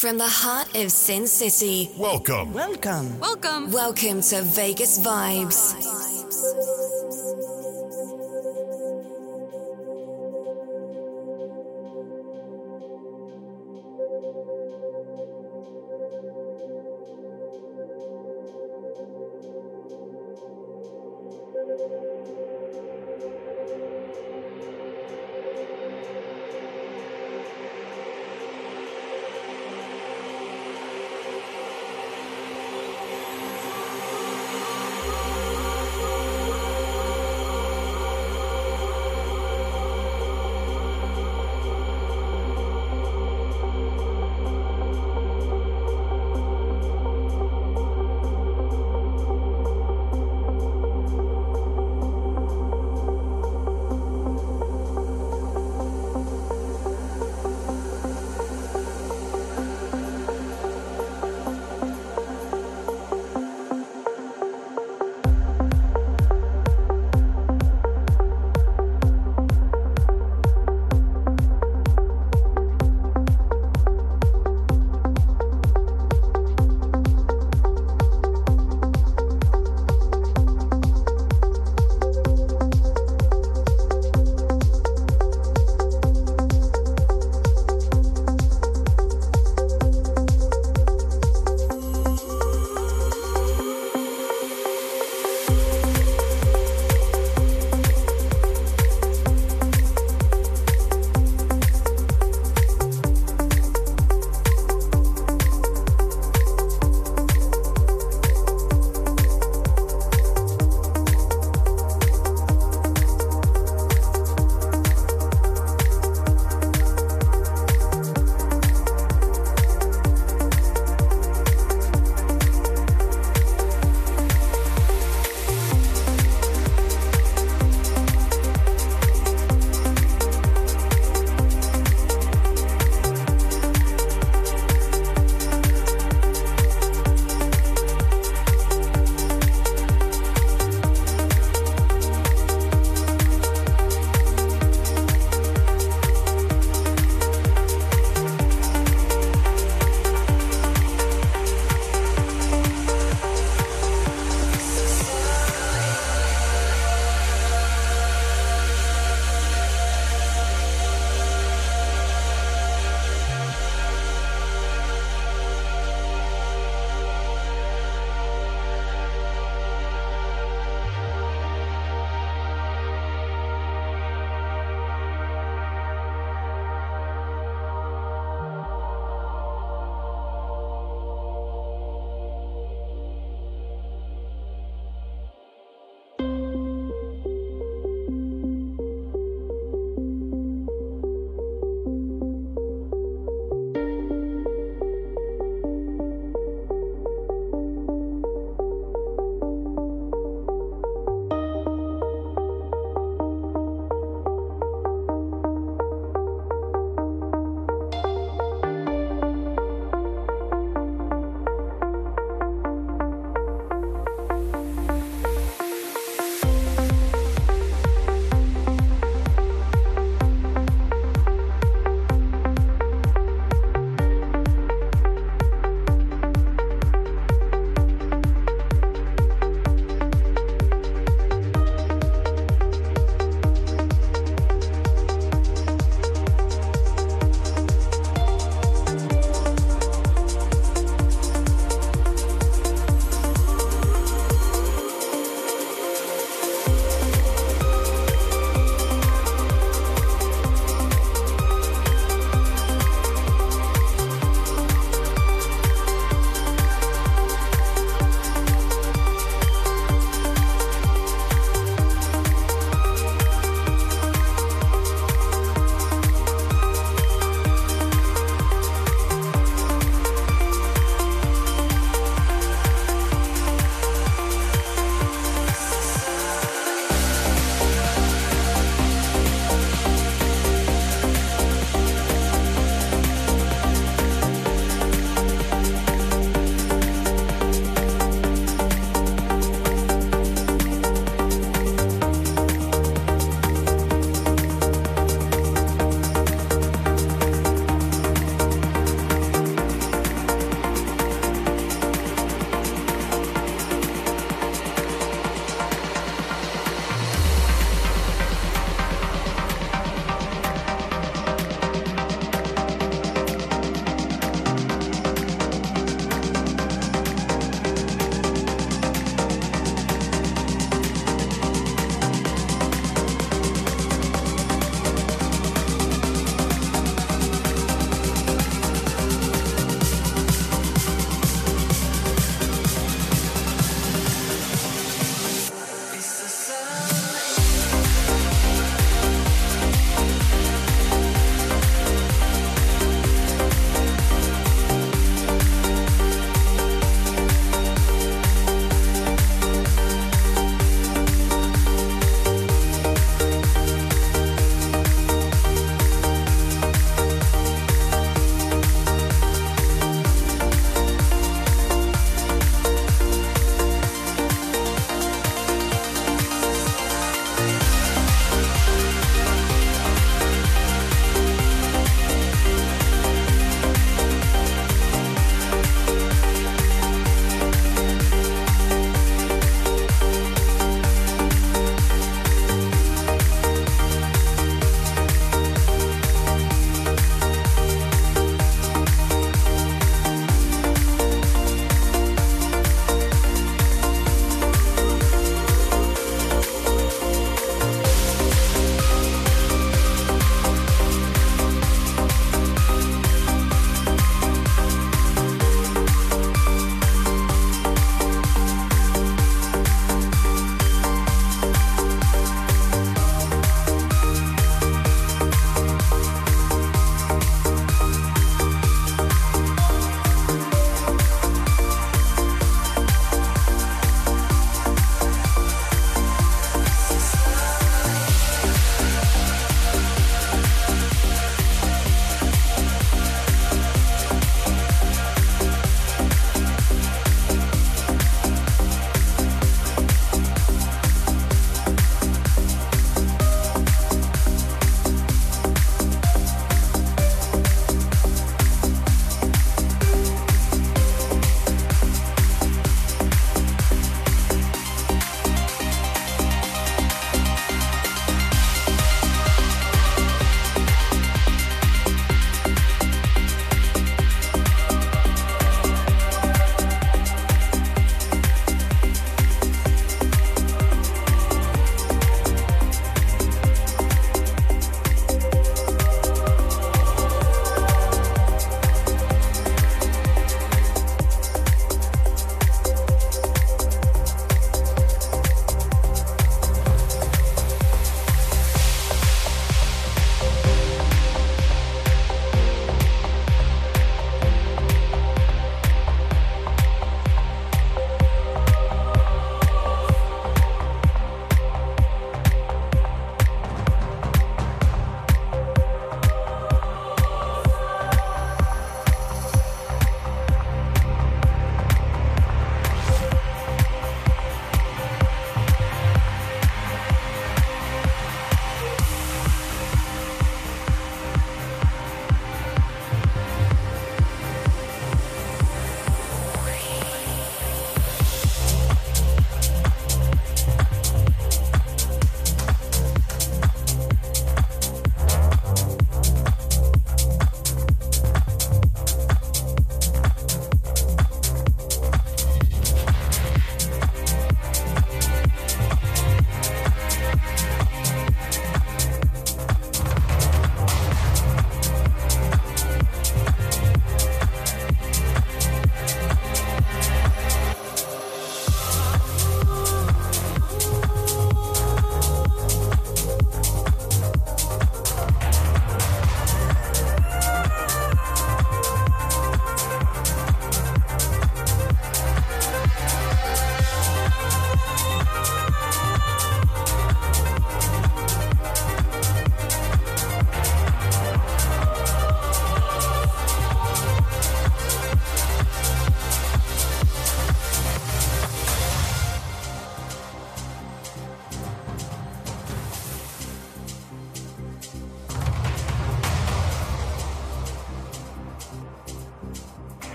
From the heart of Sin City, Welcome. Welcome. Welcome. welcome to Vegas Vibes.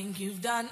Think you've done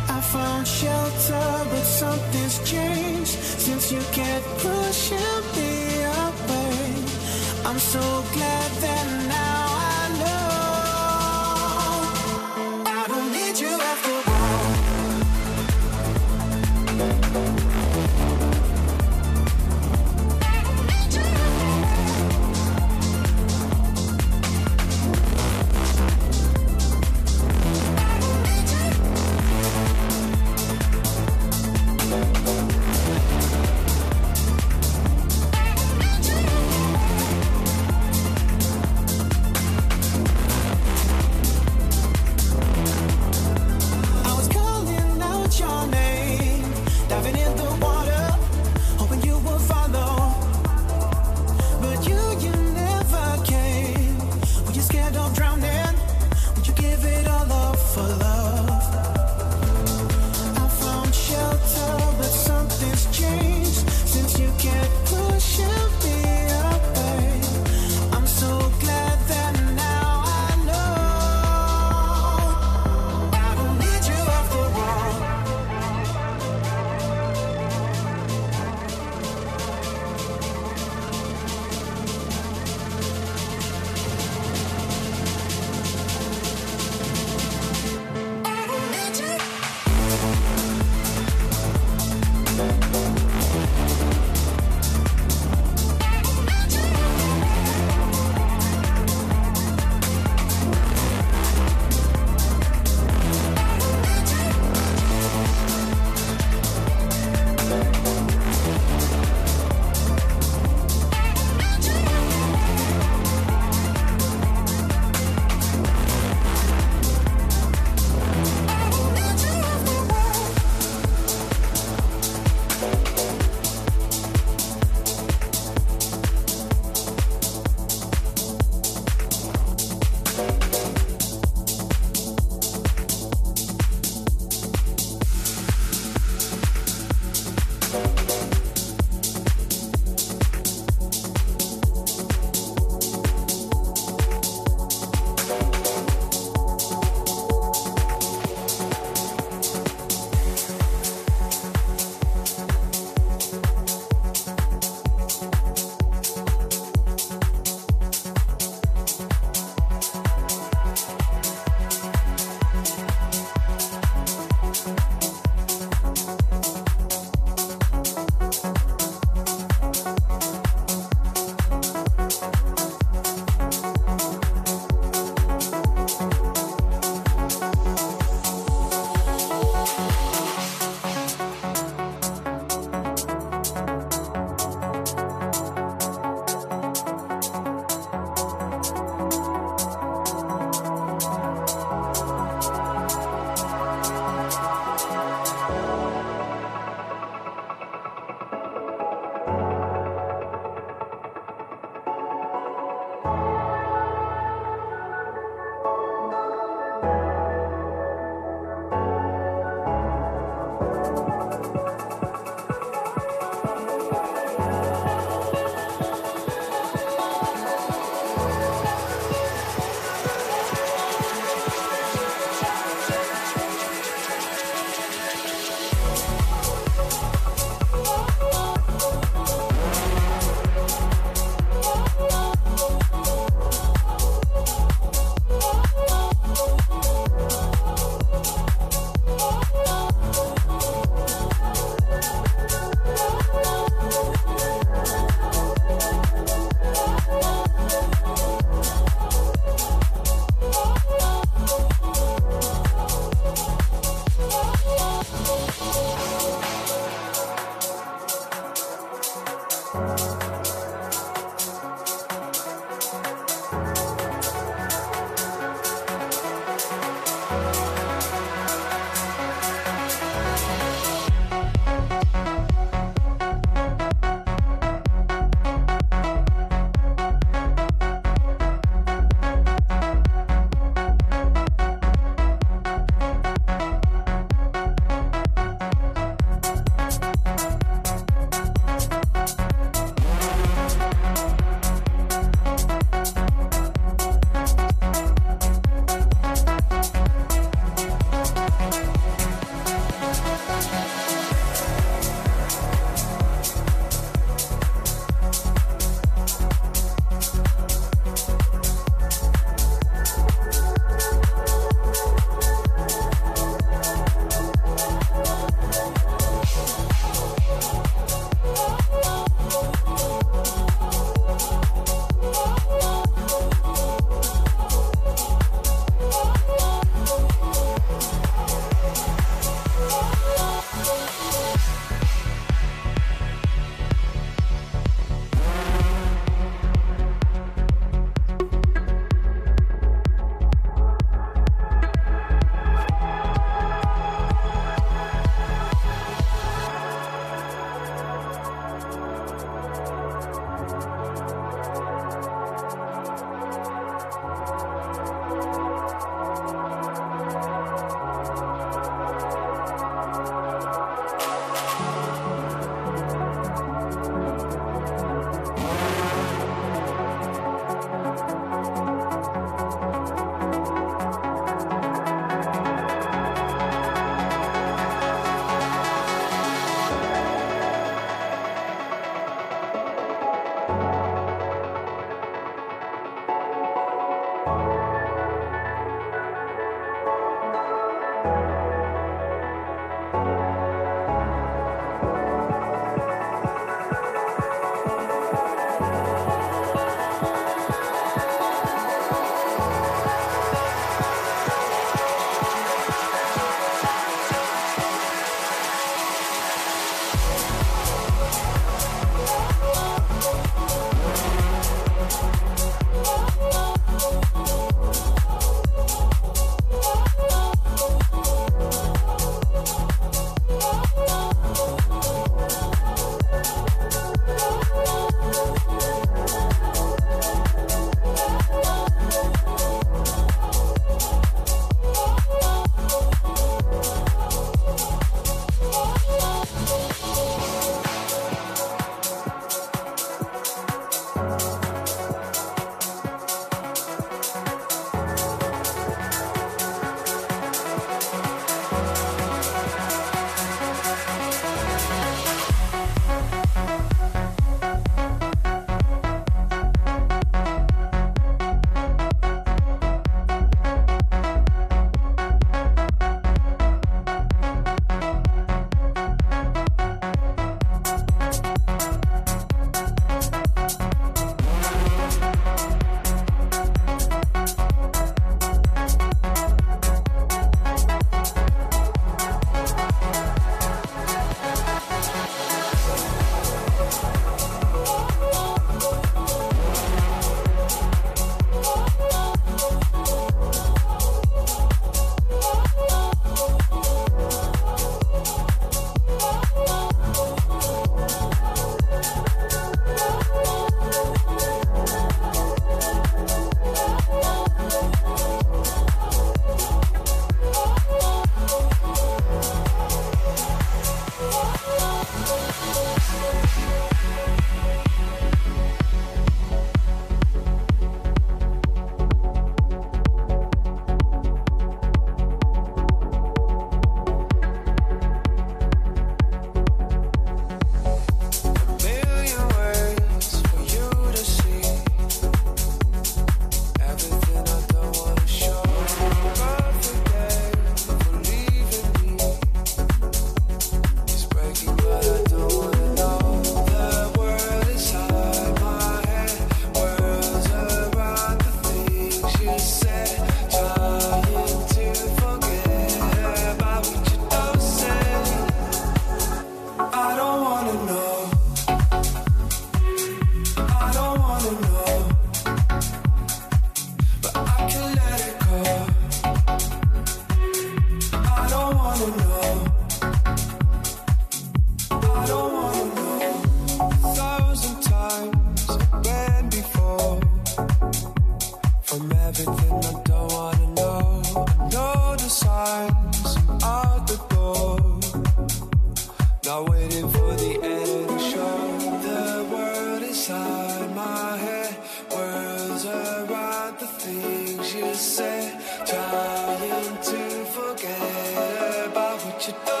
reaching for the end. Show the world inside my head. Words around the things you say. Trying to forget about what you do.